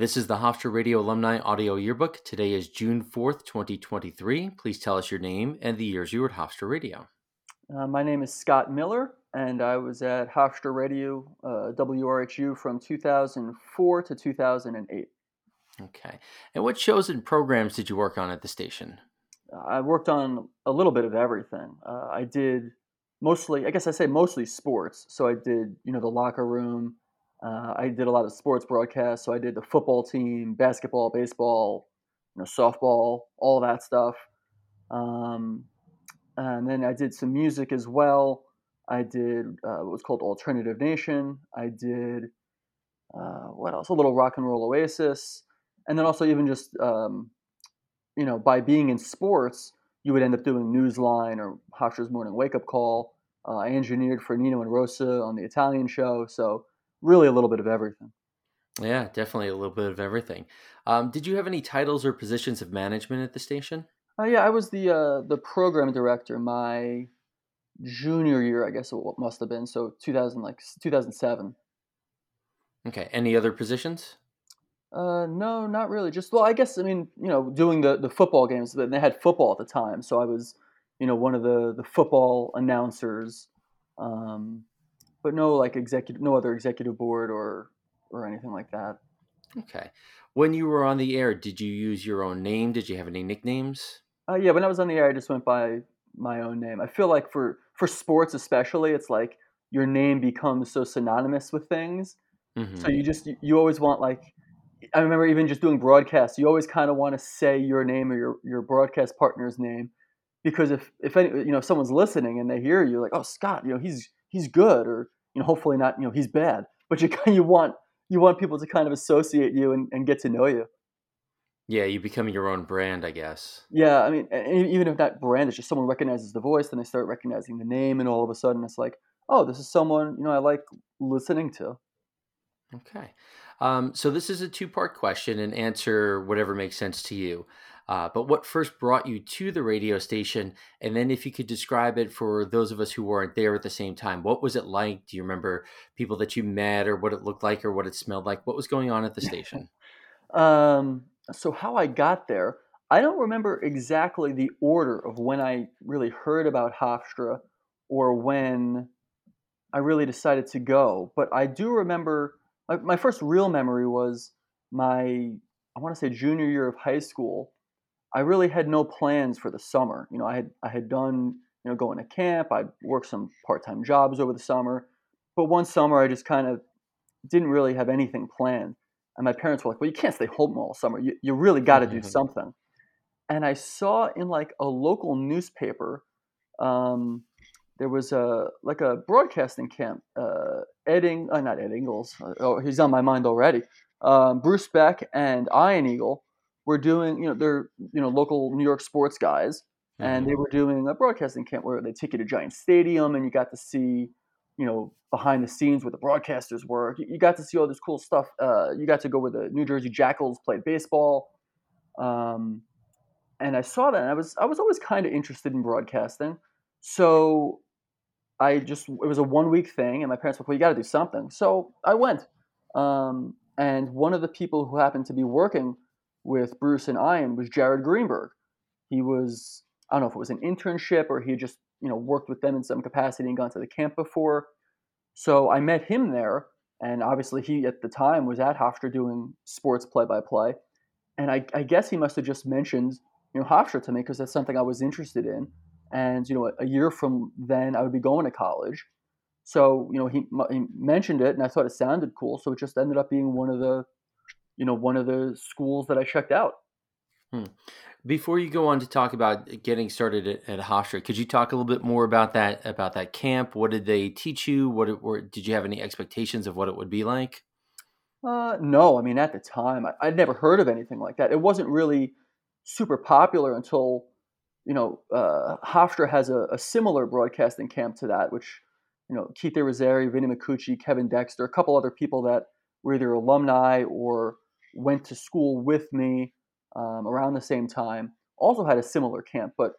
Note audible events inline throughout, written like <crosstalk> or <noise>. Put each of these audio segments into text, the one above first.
This is the Hofstra Radio Alumni Audio Yearbook. Today is June 4th, 2023. Please tell us your name and the years you were at Hofstra Radio. Uh, my name is Scott Miller, and I was at Hofstra Radio, uh, WRHU, from 2004 to 2008. Okay. And what shows and programs did you work on at the station? I worked on a little bit of everything. Uh, I did mostly, I guess I say mostly sports. So I did, you know, the locker room. Uh, I did a lot of sports broadcasts. So I did the football team, basketball, baseball, you know, softball, all that stuff. Um, and then I did some music as well. I did uh, what was called Alternative Nation. I did uh, what else? A little rock and roll Oasis, and then also even just um, you know by being in sports, you would end up doing Newsline or Hofstra's Morning Wake Up Call. Uh, I engineered for Nino and Rosa on the Italian show, so really a little bit of everything. Yeah, definitely a little bit of everything. Um, did you have any titles or positions of management at the station? Uh, yeah, I was the uh, the program director my junior year, I guess it must have been. So 2000, like 2007. Okay. Any other positions? Uh, no, not really. Just well, I guess I mean, you know, doing the the football games. They had football at the time, so I was, you know, one of the the football announcers. Um, but no, like executive, no other executive board or or anything like that. Okay. When you were on the air, did you use your own name? Did you have any nicknames? Uh, yeah, when I was on the air, I just went by my own name. I feel like for for sports especially, it's like your name becomes so synonymous with things. Mm-hmm. So you just you always want like I remember even just doing broadcasts, you always kind of want to say your name or your your broadcast partner's name because if if any you know if someone's listening and they hear you like oh Scott you know he's he's good or you know hopefully not you know he's bad but you you want you want people to kind of associate you and, and get to know you. Yeah, you become your own brand, I guess. Yeah, I mean, even if that brand is just someone recognizes the voice, then they start recognizing the name, and all of a sudden it's like, oh, this is someone you know I like listening to. Okay, um, so this is a two-part question, and answer whatever makes sense to you. Uh, but what first brought you to the radio station, and then if you could describe it for those of us who weren't there at the same time, what was it like? Do you remember people that you met, or what it looked like, or what it smelled like? What was going on at the <laughs> station? um, so how I got there, I don't remember exactly the order of when I really heard about Hofstra or when I really decided to go, but I do remember my, my first real memory was my I want to say junior year of high school. I really had no plans for the summer. You know, I had I had done you know going to camp. I'd worked some part time jobs over the summer, but one summer I just kind of didn't really have anything planned. And my parents were like, well, you can't stay home all summer. You, you really got to do <laughs> something. And I saw in like a local newspaper, um, there was a like a broadcasting camp. Uh, Ed, Ing- uh, not Ed Ingles. Uh, oh, he's on my mind already. Um, Bruce Beck and Ian Eagle were doing, you know, they're you know local New York sports guys, and they mm-hmm. were doing a broadcasting camp where they take you to Giant Stadium and you got to see you know behind the scenes where the broadcasters work. You, got to see all this cool stuff. Uh, you got to go where the New Jersey Jackals played baseball, um, and I saw that. And I was I was always kind of interested in broadcasting, so I just it was a one week thing, and my parents were like, "Well, you got to do something." So I went, um, and one of the people who happened to be working with Bruce and Ian was Jared Greenberg. He was I don't know if it was an internship or he just you know worked with them in some capacity and gone to the camp before. So I met him there, and obviously he at the time was at Hofstra doing sports play by play, and I, I, guess he must have just mentioned you know Hofstra to me because that's something I was interested in, and you know a, a year from then I would be going to college. So you know he, he mentioned it, and I thought it sounded cool. So it just ended up being one of the, you know, one of the schools that I checked out. Hmm. Before you go on to talk about getting started at, at Hofstra, could you talk a little bit more about that about that camp? What did they teach you? What or did you have any expectations of what it would be like? Uh, no, I mean at the time I, would never heard of anything like that. It wasn't really super popular until you know uh, Hofstra has a, a similar broadcasting camp to that, which you know Keith Irizarry, Vinny Micucci, Kevin Dexter, a couple other people that were either alumni or went to school with me um, around the same time, also had a similar camp. But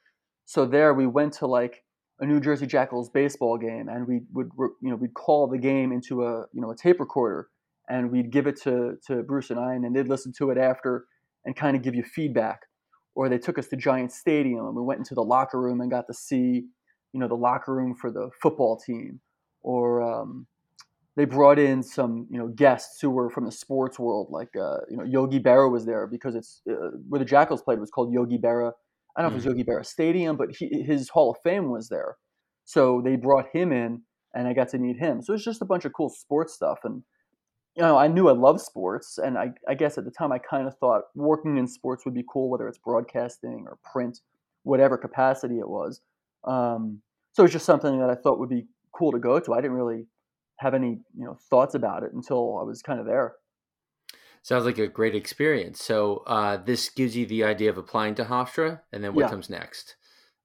so there we went to like a New Jersey Jackals baseball game, and we would you know we'd call the game into a you know a tape recorder, and we'd give it to to Bruce and I, and they'd listen to it after and kind of give you feedback. Or they took us to Giant Stadium and we went into the locker room and got to see, you know, the locker room for the football team. Or um, they brought in some, you know, guests who were from the sports world, like uh, you know Yogi Berra was there because it's uh, where the Jackals played was called Yogi Berra. I don't know mm-hmm. if it was mm. Yogi Berra Stadium, but he, his Hall of Fame was there. So they brought him in, and I got to meet him. So it's just a bunch of cool sports stuff, and you know, I knew I loved sports, and I, I guess at the time I kind of thought working in sports would be cool, whether it's broadcasting or print, whatever capacity it was. Um, so it's just something that I thought would be cool to go to. I didn't really have any you know thoughts about it until I was kind of there. Sounds like a great experience. So uh, this gives you the idea of applying to Hofstra, and then what yeah. comes next?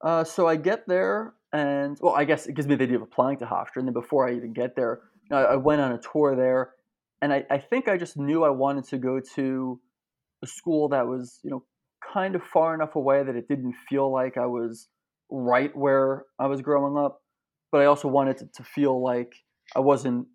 Uh, so I get there, and well, I guess it gives me the idea of applying to Hofstra, and then before I even get there, you know, I went on a tour there and I, I think I just knew I wanted to go to a school that was, you know, kind of far enough away that it didn't feel like I was right where I was growing up, but I also wanted to, to feel like I wasn't,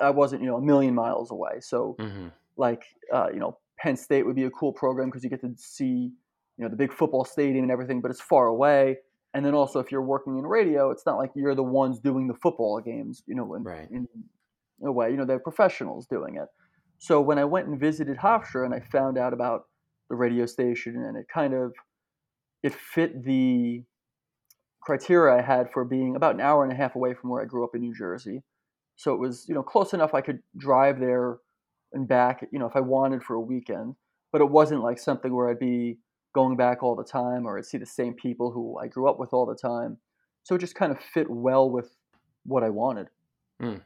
I wasn't, you know, a million miles away. So, mm-hmm. like, uh, you know, Penn State would be a cool program because you get to see, you know, the big football stadium and everything, but it's far away. And then also, if you're working in radio, it's not like you're the ones doing the football games, you know, in, right. in a way. You know, they're professionals doing it. So when I went and visited Hofstra and I found out about the radio station and it kind of it fit the criteria I had for being about an hour and a half away from where I grew up in New Jersey. So it was, you know, close enough I could drive there and back, you know, if I wanted for a weekend. But it wasn't like something where I'd be going back all the time or I'd see the same people who I grew up with all the time. So it just kind of fit well with what I wanted. Mm.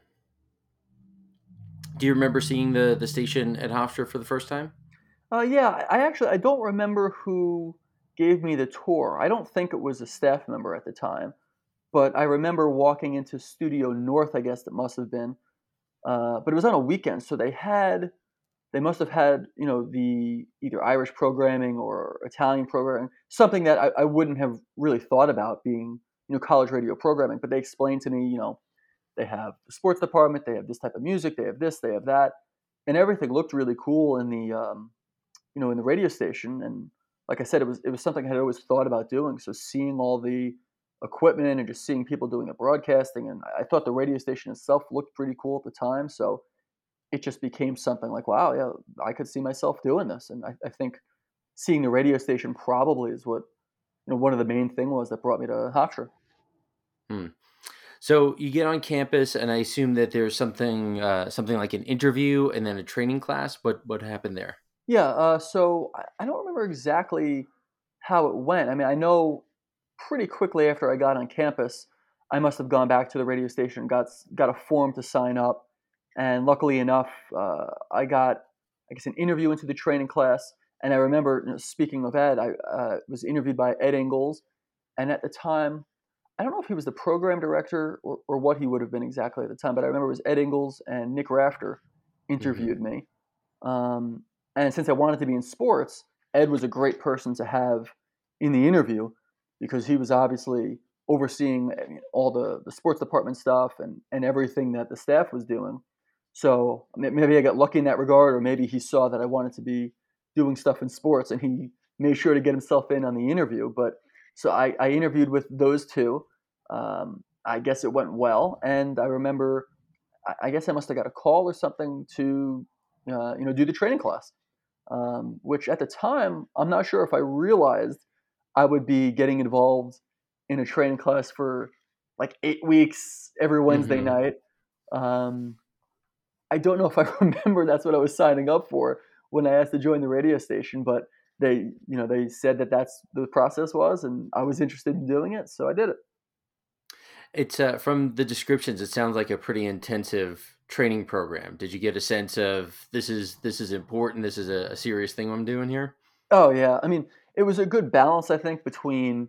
Do you remember seeing the the station at Hofstra for the first time? Uh, yeah, I actually I don't remember who gave me the tour. I don't think it was a staff member at the time, but I remember walking into Studio North. I guess it must have been, uh, but it was on a weekend, so they had they must have had you know the either Irish programming or Italian programming, something that I, I wouldn't have really thought about being you know college radio programming. But they explained to me, you know, they have the sports department. They have this type of music. They have this. They have that, and everything looked really cool in the um, you know in the radio station. And like I said, it was it was something I had always thought about doing. So seeing all the equipment and just seeing people doing the broadcasting, and I thought the radio station itself looked pretty cool at the time. So it just became something like, wow, yeah, I could see myself doing this. And I, I think seeing the radio station probably is what you know one of the main thing was that brought me to Hofstra. Hmm. So you get on campus, and I assume that there's something uh, something like an interview and then a training class. What what happened there? Yeah. Uh, so I don't remember exactly how it went. I mean, I know pretty quickly after I got on campus, I must have gone back to the radio station, got got a form to sign up, and luckily enough, uh, I got I guess an interview into the training class. And I remember, you know, speaking of Ed, I uh, was interviewed by Ed Ingles, and at the time, I don't know if he was the program director or, or what he would have been exactly at the time, but I remember it was Ed Ingles and Nick Rafter interviewed mm-hmm. me. Um, and since I wanted to be in sports, Ed was a great person to have in the interview because he was obviously overseeing all the, the sports department stuff and, and everything that the staff was doing. So maybe I got lucky in that regard, or maybe he saw that I wanted to be doing stuff in sports and he made sure to get himself in on the interview. But so I, I interviewed with those two. Um, I guess it went well, and I remember, I guess I must have got a call or something to, uh, you know, do the training class. Um, which at the time I'm not sure if I realized I would be getting involved in a training class for like eight weeks every Wednesday mm-hmm. night. Um, I don't know if I <laughs> remember that's what I was signing up for when I asked to join the radio station, but they, you know, they said that that's the process was, and I was interested in doing it, so I did it. It's uh, from the descriptions. It sounds like a pretty intensive training program. Did you get a sense of this is this is important? This is a, a serious thing I'm doing here. Oh yeah, I mean, it was a good balance, I think, between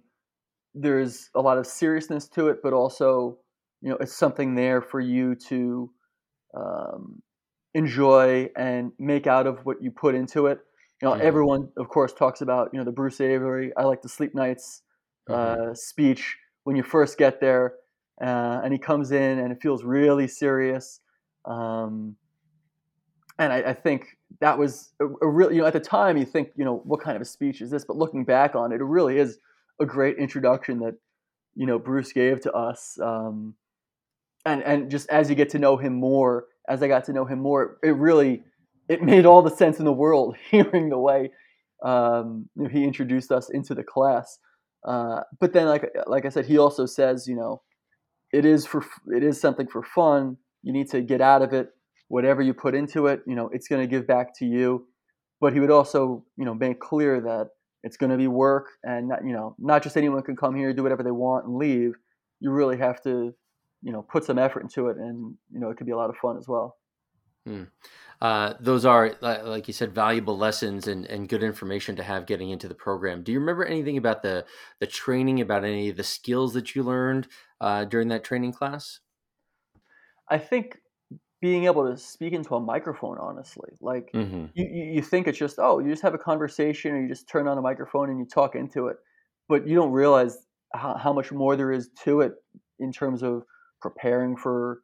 there's a lot of seriousness to it, but also, you know, it's something there for you to um, enjoy and make out of what you put into it. You know, mm-hmm. everyone, of course, talks about you know the Bruce Avery "I like to sleep nights" mm-hmm. uh, speech when you first get there uh, and he comes in and it feels really serious. Um, and I, I, think that was a, a real, you know, at the time you think, you know, what kind of a speech is this? But looking back on it, it really is a great introduction that, you know, Bruce gave to us. Um, and, and just as you get to know him more, as I got to know him more, it really, it made all the sense in the world <laughs> hearing the way um, he introduced us into the class. Uh, but then, like like I said, he also says, you know, it is for it is something for fun. You need to get out of it whatever you put into it, you know, it's going to give back to you. But he would also, you know, make clear that it's going to be work, and not, you know, not just anyone can come here, do whatever they want, and leave. You really have to, you know, put some effort into it, and you know, it could be a lot of fun as well. Hmm. Uh, those are, like you said, valuable lessons and, and good information to have getting into the program. Do you remember anything about the the training, about any of the skills that you learned uh, during that training class? I think being able to speak into a microphone honestly. Like mm-hmm. you, you think it's just oh you just have a conversation or you just turn on a microphone and you talk into it but you don't realize how, how much more there is to it in terms of preparing for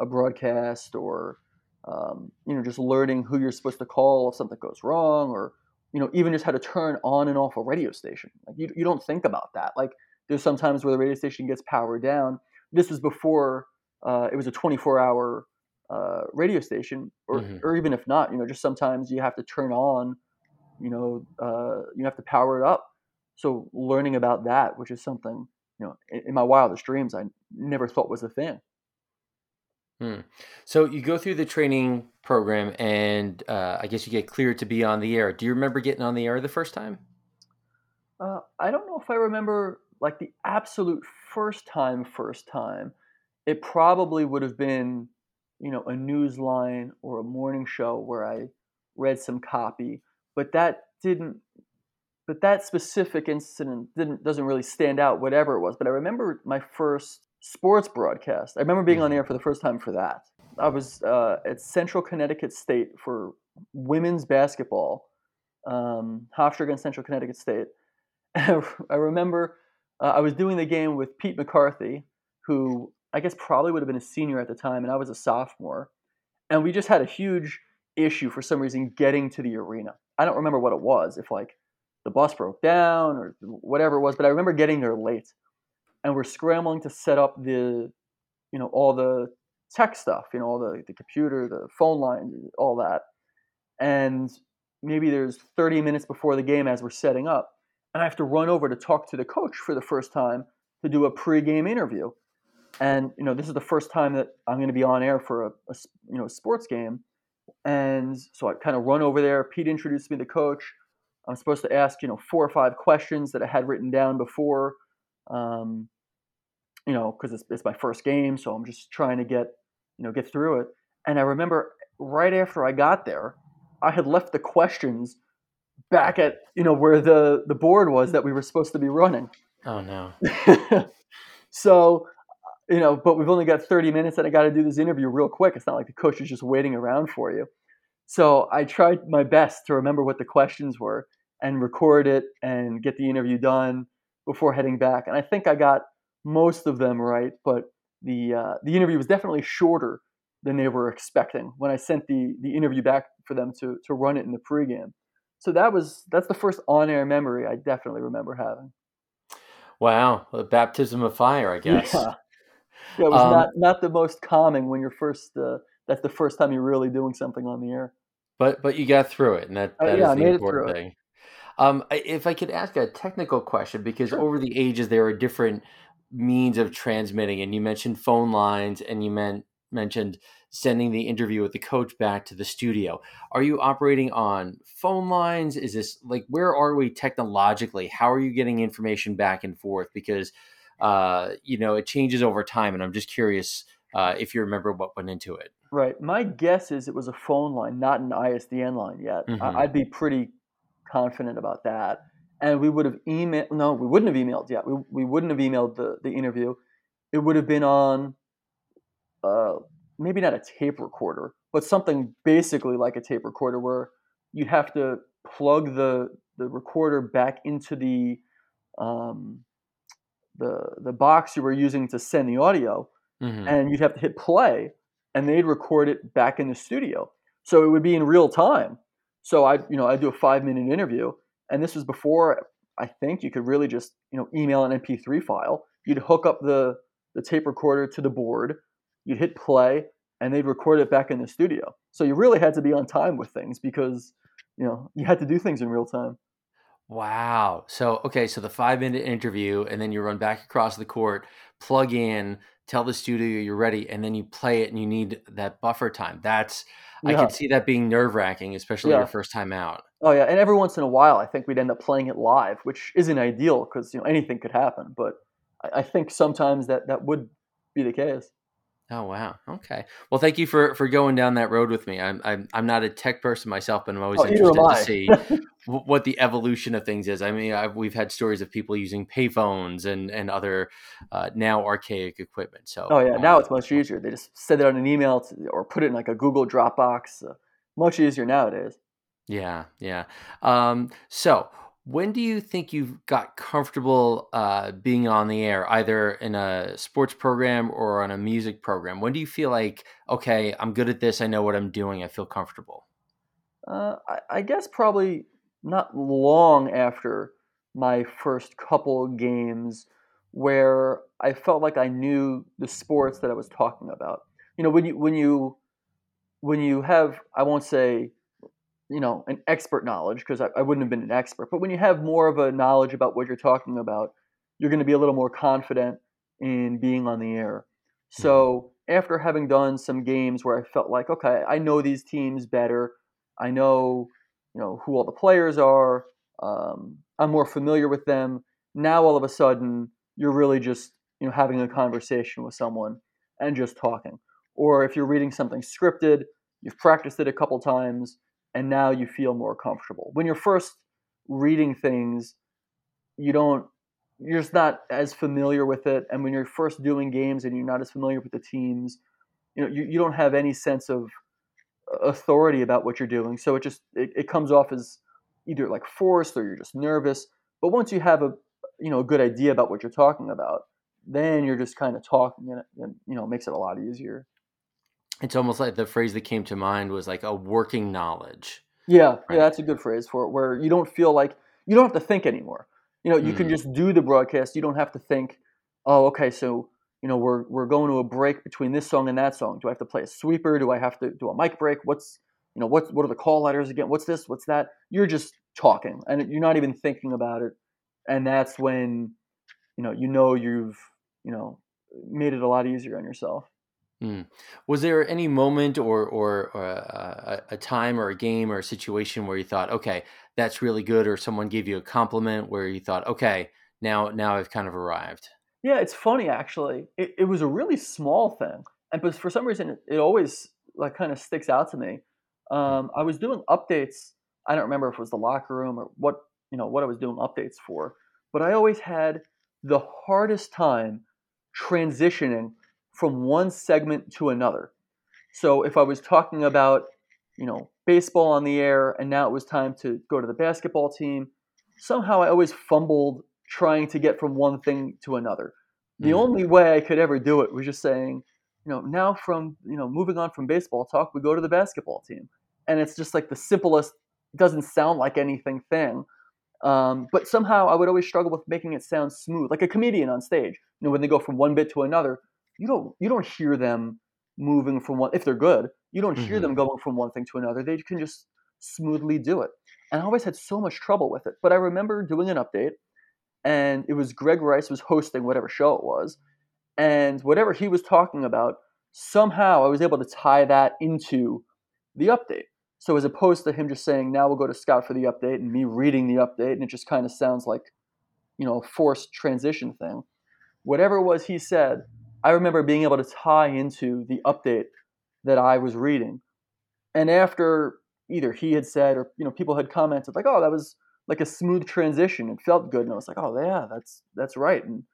a broadcast or um, you know just learning who you're supposed to call if something goes wrong or you know even just how to turn on and off a radio station. Like you, you don't think about that. Like there's sometimes where the radio station gets powered down. This was before uh, it was a 24 hour uh, radio station, or, mm-hmm. or even if not, you know, just sometimes you have to turn on, you know, uh, you have to power it up. So learning about that, which is something, you know, in, in my wildest dreams, I never thought was a thing. Hmm. So you go through the training program, and uh, I guess you get cleared to be on the air. Do you remember getting on the air the first time? Uh, I don't know if I remember like the absolute first time. First time, it probably would have been you know, a newsline or a morning show where I read some copy, but that didn't but that specific incident didn't doesn't really stand out whatever it was. But i remember my first sports broadcast. I remember being on the mm-hmm. air for the first time for that. I was uh, at central connecticut state for women's basketball um, hofstra against central connecticut state. <laughs> I remember uh, i was doing the game with pete mccarthy who I guess probably would have been a senior at the time, and I was a sophomore. And we just had a huge issue for some reason getting to the arena. I don't remember what it was, if like the bus broke down or whatever it was, but I remember getting there late. And we're scrambling to set up the, you know, all the tech stuff, you know, all the, the computer, the phone line, all that. And maybe there's 30 minutes before the game as we're setting up. And I have to run over to talk to the coach for the first time to do a pregame interview and you know this is the first time that I'm going to be on air for a, a you know sports game, and so I kind of run over there. Pete introduced me to the coach. I'm supposed to ask you know four or five questions that I had written down before, um, you know, because it's, it's my first game, so I'm just trying to get you know get through it. And I remember right after I got there, I had left the questions back at you know where the the board was that we were supposed to be running. Oh no. <laughs> so you know, but we've only got 30 minutes and I got to do this interview real quick. It's not like the coach is just waiting around for you. So I tried my best to remember what the questions were and record it and get the interview done before heading back. And I think I got most of them right, but the uh, the interview was definitely shorter than they were expecting when I sent the the interview back for them to to run it in the pregame. So that was that's the first on air memory I definitely remember having. Wow, a baptism of fire, I guess. Yeah. Yeah, it was um, not not the most calming when you're first. Uh, that's the first time you're really doing something on the air. But but you got through it, and that, uh, that yeah, is the important thing. Um, if I could ask a technical question, because sure. over the ages there are different means of transmitting, and you mentioned phone lines, and you meant mentioned sending the interview with the coach back to the studio. Are you operating on phone lines? Is this like where are we technologically? How are you getting information back and forth? Because uh, you know, it changes over time. And I'm just curious uh, if you remember what went into it. Right. My guess is it was a phone line, not an ISDN line yet. Mm-hmm. I'd be pretty confident about that. And we would have emailed, no, we wouldn't have emailed yet. We, we wouldn't have emailed the, the interview. It would have been on uh, maybe not a tape recorder, but something basically like a tape recorder where you'd have to plug the, the recorder back into the um, the the box you were using to send the audio, mm-hmm. and you'd have to hit play, and they'd record it back in the studio. So it would be in real time. So I, you know, I do a five minute interview, and this was before I think you could really just, you know, email an MP3 file. You'd hook up the the tape recorder to the board, you'd hit play, and they'd record it back in the studio. So you really had to be on time with things because, you know, you had to do things in real time. Wow. So, okay, so the five minute interview, and then you run back across the court, plug in, tell the studio you're ready, and then you play it and you need that buffer time. That's, I Yeah. can see that being nerve wracking, especially Yeah. your first time out. Oh yeah, and every once in a while, I think we'd end up playing it live, which isn't ideal because you know anything could happen. But I, I think sometimes that that would be the case. Oh wow. Okay. Well, thank you for for going down that road with me. I'm I'm I'm not a tech person myself, but I'm always Oh, interested to see <laughs> w- what the evolution of things is. I mean, I've, we've had stories of people using payphones and and other uh, now archaic equipment. So Oh yeah, now um, it's much easier. They just send it on an email to, or put it in like a Google Dropbox. Uh, much easier nowadays. yeah, yeah. Um, so when do you think you've got comfortable uh, being on the air, either in a sports program or on a music program? When do you feel like, okay, I'm good at this. I know what I'm doing. I feel comfortable. Uh, I, I guess probably not long after my first couple games where I felt like I knew the sports that I was talking about. You know, when you when you when you have I won't say you know an expert knowledge because I, I wouldn't have been an expert, but when you have more of a knowledge about what you're talking about, you're going to be a little more confident in being on the air. Hmm. So after having done some games where I felt like, okay, I know these teams better, I know, you know, who all the players are, um, I'm more familiar with them. Now all of a sudden, you're really just, you know, having a conversation with someone and just talking. Or if you're reading something scripted, you've practiced it a couple times, and now you feel more comfortable. When you're first reading things, you don't you're just not as familiar with it and when you're first doing games and you're not as familiar with the teams you know you, you don't have any sense of authority about what you're doing so it just it, it comes off as either like forced or you're just nervous but once you have a you know a good idea about what you're talking about then you're just kind of talking and it and, you know it makes it a lot easier It's almost like the phrase that came to mind was like a working knowledge. Yeah, Right. yeah, that's a good phrase for it. Where you don't feel like you don't have to think anymore. You know, you can Mm. just do the broadcast. You don't have to think, oh, okay, so you know we're we're going to a break between this song and that song. Do I have to play a sweeper? Do I have to do a mic break? What's you know what what are the call letters again? What's this? What's that? You're just talking, and you're not even thinking about it. And that's when you know you know you've you know made it a lot easier on yourself. Mm. Was there any moment or or, or a, a a time or a game or a situation where you thought, okay, that's really good, or someone gave you a compliment where you thought, okay, now now I've kind of arrived. Yeah, it's funny actually. It, it was a really small thing, and but for some reason it, it always like kind of sticks out to me. Um, I was doing updates. I don't remember if it was the locker room or what you know what I was doing updates for, but I always had the hardest time transitioning from one segment to another. So if I was talking about you know baseball on the air, and now it was time to go to the basketball team, somehow I always fumbled trying to get from one thing to another. The Mm. only way I could ever do it was just saying, you know, now from, you know, moving on from baseball talk, we go to the basketball team. And it's just like the simplest, doesn't sound like anything thing. Um, but somehow I would always struggle with making it sound smooth, like a comedian on stage. You know, when they go from one bit to another, you don't you don't hear them moving from one if they're good. You don't hear Mhm. them going from one thing to another. They can just smoothly do it. And I always had so much trouble with it. But I remember doing an update and it was Greg Rice was hosting whatever show it was, and whatever he was talking about, somehow I was able to tie that into the update. So as opposed to him just saying, "Now we'll go to Scott for the update," and me reading the update, and it just kind of sounds like, you know, a forced transition thing. Whatever it was he said, I remember being able to tie into the update that I was reading. And after either he had said or you know people had commented like, "Oh, that was like a smooth transition. It felt good." And I was like, "Oh, yeah, that's that's right." And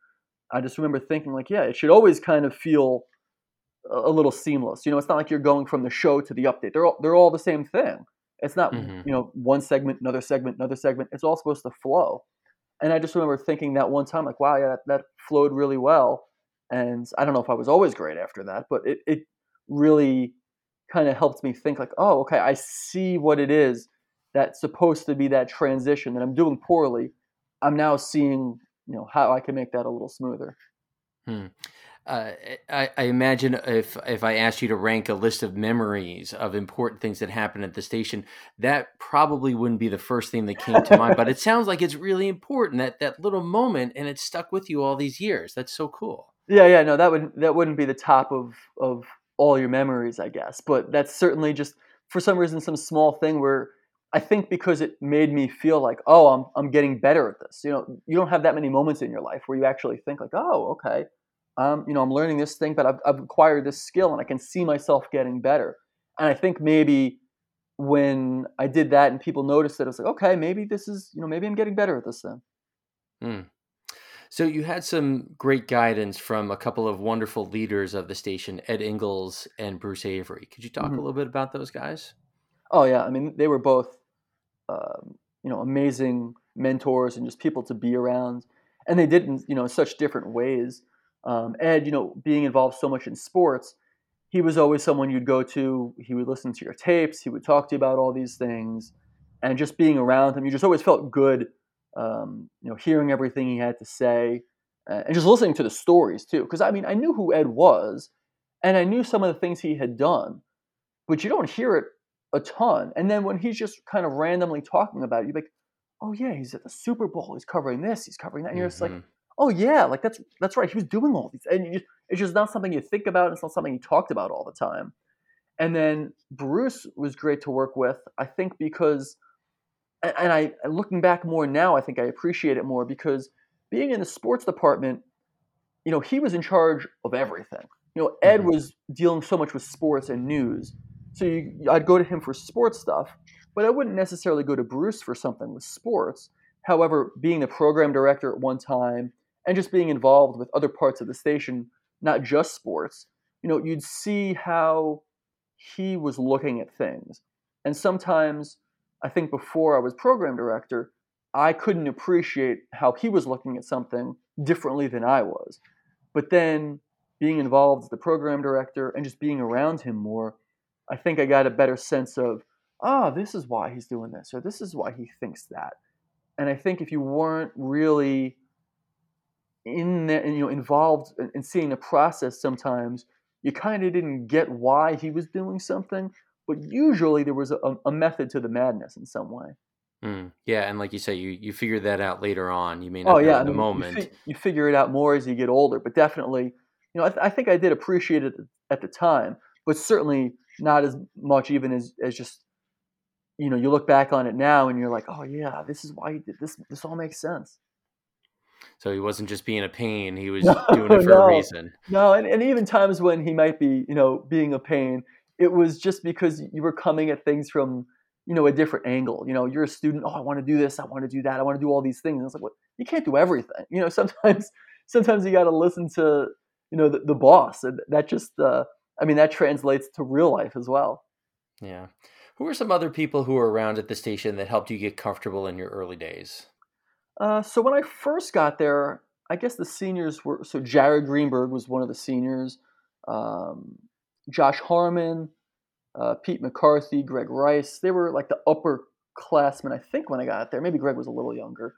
I just remember thinking like, "Yeah, it should always kind of feel a, a little seamless. You know, it's not like you're going from the show to the update. They're all they're all the same thing. It's not Mhm. you know one segment, another segment, another segment. It's all supposed to flow." And I just remember thinking that one time like, "Wow, yeah, that, that flowed really well." And I don't know if I was always great after that, but it it really kind of helped me think like, oh, okay, I see what it is that's supposed to be that transition that I'm doing poorly. I'm now seeing, you know, how I can make that a little smoother. Hmm. Uh, I, I, imagine if if I asked you to rank a list of memories of important things that happened at the station, that probably wouldn't be the first thing that came to mind. But it sounds like it's really important that that little moment, and it stuck with you all these years. That's so cool. Yeah, yeah, no, that would that wouldn't be the top of of all your memories, I guess. But that's certainly just for some reason some small thing where I think because it made me feel like, oh, I'm I'm getting better at this. You know, you don't have that many moments in your life where you actually think like, oh, okay, um, you know, I'm learning this thing, but I've, I've acquired this skill and I can see myself getting better. And I think maybe when I did that and people noticed it, I was like, okay, maybe this is, you know, maybe I'm getting better at this then. Mm. So you had some great guidance from a couple of wonderful leaders of the station, Ed Ingles and Bruce Avery. Could you talk mm-hmm. a little bit about those guys? Oh yeah, I mean they were both, um, you know, amazing mentors and just people to be around, and they did in you know such different ways. Um, Ed, you know, being involved so much in sports, he was always someone you'd go to. He would listen to your tapes. He would talk to you about all these things, and just being around him, you just always felt good um, you know, hearing everything he had to say, uh, and just listening to the stories too. Because I mean, I knew who Ed was, and I knew some of the things he had done, but you don't hear it a ton. And then when he's just kind of randomly talking about it, you're like, oh yeah, he's at the Super Bowl. He's covering this. He's covering that. And you're just like, mm-hmm. oh yeah, like that's that's right. He was doing all these, and just, it's just not something you think about. It's not something you talked about all the time. And then Bruce was great to work with. I think because and I looking back more now, I think I appreciate it more because being in the sports department, you know, he was in charge of everything. You know, Ed mm-hmm. was dealing so much with sports and news, so you, I'd go to him for sports stuff, but I wouldn't necessarily go to Bruce for something with sports. However, being the program director at one time and just being involved with other parts of the station, not just sports, you know, you'd see how he was looking at things. And sometimes I think before I was program director, I couldn't appreciate how he was looking at something differently than I was. But then being involved as the program director and just being around him more, I think I got a better sense of, ah, oh, this is why he's doing this, or this is why he thinks that. And I think if you weren't really in there, you know, involved in seeing the process, sometimes you kind of didn't get why he was doing something, but usually there was a, a method to the madness in some way. Mm, yeah, and like you say, you you figure that out later on. You may not oh, yeah, in the moment. You, fi- you, figure it out more as you get older, but definitely, you know, I, th- I, think I did appreciate it at the time, but certainly not as much even as as just, you know, you look back on it now and you're like, oh yeah, this is why you did this. This all makes sense. So he wasn't just being a pain; he was <laughs> no, doing it for no. a reason. No, and, and even times when he might be, you know, being a pain, it was just because you were coming at things from you know a different angle you know you're a student oh i want to do this i want to do that i want to do all these things and it's like well, you can't do everything you know <laughs> sometimes sometimes you got to listen to you know the, the boss and that just uh, i mean that translates to real life as well yeah who are some other people who were around at the station that helped you get comfortable in your early days uh, so when i first got there i guess the seniors were so jared greenberg was one of the seniors um, Josh Harmon, uh, Pete McCarthy, Greg Rice. They were like the upperclassmen, I think, when I got there. Maybe Greg was a little younger.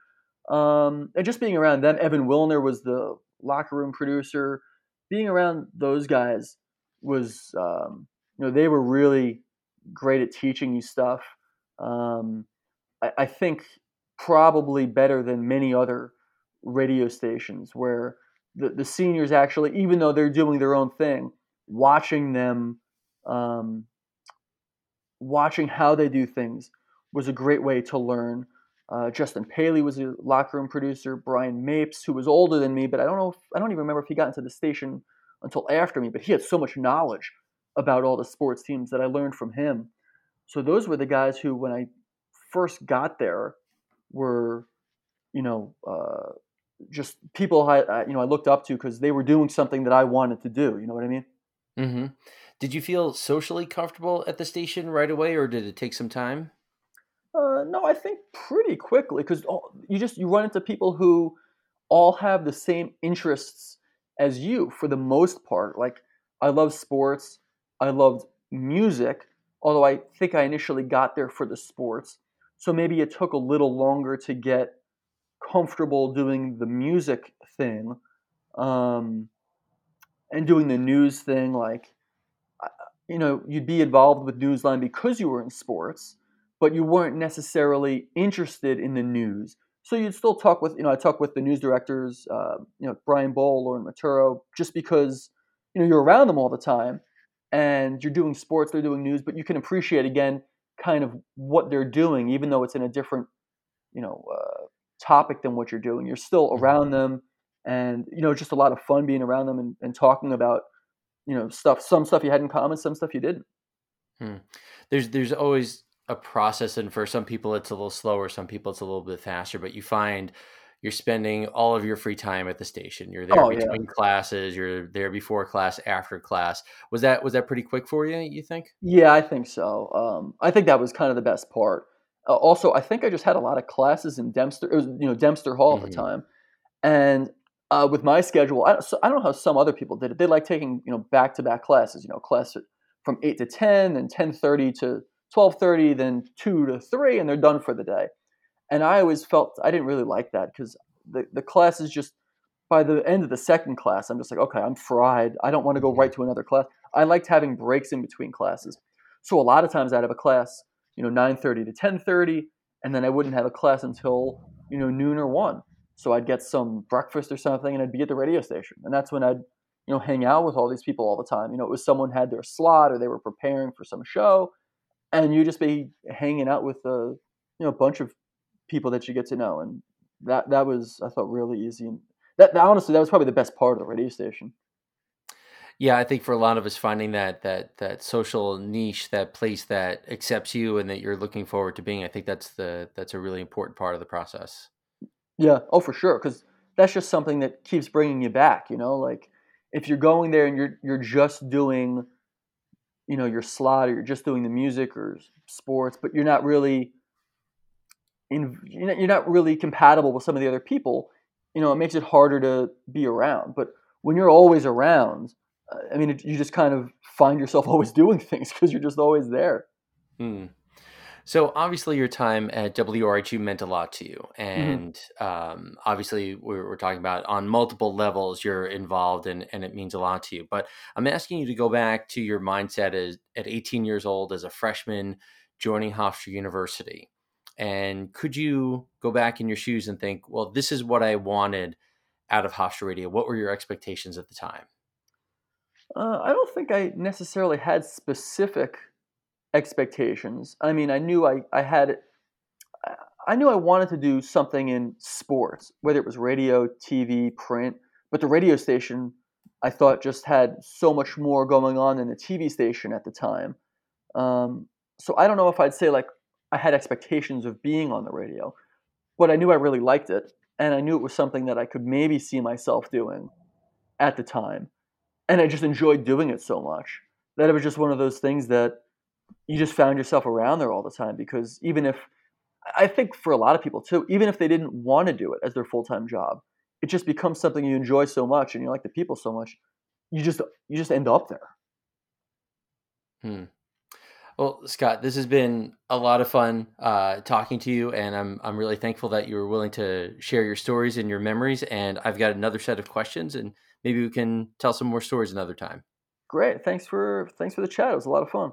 Um, and just being around them, Evan Wilner was the locker room producer. Being around those guys was, um, you know, they were really great at teaching you stuff. Um, I, I think probably better than many other radio stations where the, the seniors actually, even though they're doing their own thing, watching them, um, watching how they do things was a great way to learn. Uh, Justin Paley was a locker room producer. Brian Mapes, who was older than me, but I don't know. If, I don't even remember if he got into the station until after me. But he had so much knowledge about all the sports teams that I learned from him. So those were the guys who, when I first got there, were, you know, uh, just people I, you know I looked up to because they were doing something that I wanted to do. You know what I mean? Mm-hmm. Did you feel socially comfortable at the station right away, or did it take some time? Uh, no, I think pretty quickly because you just you run into people who all have the same interests as you for the most part. Like I love sports. I loved music, although I think I initially got there for the sports. So maybe it took a little longer to get comfortable doing the music thing um, and doing the news thing. Like, you know, you'd be involved with Newsline because you were in sports, but you weren't necessarily interested in the news. So you'd still talk with, you know, I talk with the news directors, uh, you know, Brian Bowl, Lauren Maturo, just because, you know, you're around them all the time and you're doing sports, they're doing news, but you can appreciate again kind of what they're doing, even though it's in a different, you know, uh, topic than what you're doing. You're still mm-hmm. around them, and you know, just a lot of fun being around them and, and talking about, you know, stuff. Some stuff you had in common, some stuff you didn't. Hmm. There's there's always a process, and for some people it's a little slower, some people it's a little bit faster. But you find you're spending all of your free time at the station. You're there oh, between yeah. classes. You're there before class, after class. Was that was that pretty quick for you? You think? Yeah, I think so. Um, I think that was kind of the best part. Uh, also, I think I just had a lot of classes in Dempster. It was you know Dempster Hall mm-hmm. at the mm-hmm. time, and uh, with my schedule, I, so I don't know how some other people did it. They like taking you know back to back classes. You know, class from eight to ten, then ten thirty to twelve thirty, then two to three, and they're done for the day. And I always felt I didn't really like that because the, the class is just by the end of the second class, I'm just like, okay, I'm fried. I don't want to go right to another class. I liked having breaks in between classes. So a lot of times I'd have a class, you know, 9:30 to 10:30, and then I wouldn't have a class until you know noon or one. So I'd get some breakfast or something, and I'd be at the radio station, and that's when I'd you know hang out with all these people all the time. You know, it was someone had their slot or they were preparing for some show, and you just be hanging out with a you know a bunch of people that you get to know, and that that was I thought really easy, and that, that honestly that was probably the best part of the radio station. Yeah, I think for a lot of us, finding that that that social niche, that place that accepts you and that you're looking forward to being, I think that's the that's a really important part of the process. Yeah, oh for sure, because that's just something that keeps bringing you back. You know, like if you're going there and you're you're just doing, you know, your slot or you're just doing the music or sports, but you're not really in, you're not really compatible with some of the other people, you know, it makes it harder to be around. But when you're always around, uh, I mean, it, you just kind of find yourself <laughs> always doing things because you're just always there. Hmm. So obviously, your time at WRHU meant a lot to you, mm-hmm. and mm-hmm. um, obviously, we're, we're, talking about on multiple levels you're involved, and and it means a lot to you. But I'm asking you to go back to your mindset as at 18 years old as a freshman joining Hofstra University. And could you go back in your shoes and think, well, this is what I wanted out of Hofstra Radio? What were your expectations at the time? Uh, I don't think I necessarily had specific expectations. I mean, I knew I, I had, I knew I wanted to do something in sports, whether it was radio, TV, print. But the radio station, I thought, just had so much more going on than the TV station at the time. Um, so I don't know if I'd say like I had expectations of being on the radio, but I knew I really liked it, and I knew it was something that I could maybe see myself doing at the time, and I just enjoyed doing it so much that it was just one of those things that you just found yourself around there all the time because even if I think for a lot of people too, even if they didn't want to do it as their full time job, it just becomes something you enjoy so much and you like the people so much, you just you just end up there. Hmm. Well, Scott, this has been a lot of fun uh, talking to you, and I'm I'm really thankful that you were willing to share your stories and your memories. And I've got another set of questions, and maybe we can tell some more stories another time. Great. Thanks for thanks for the chat. It was a lot of fun.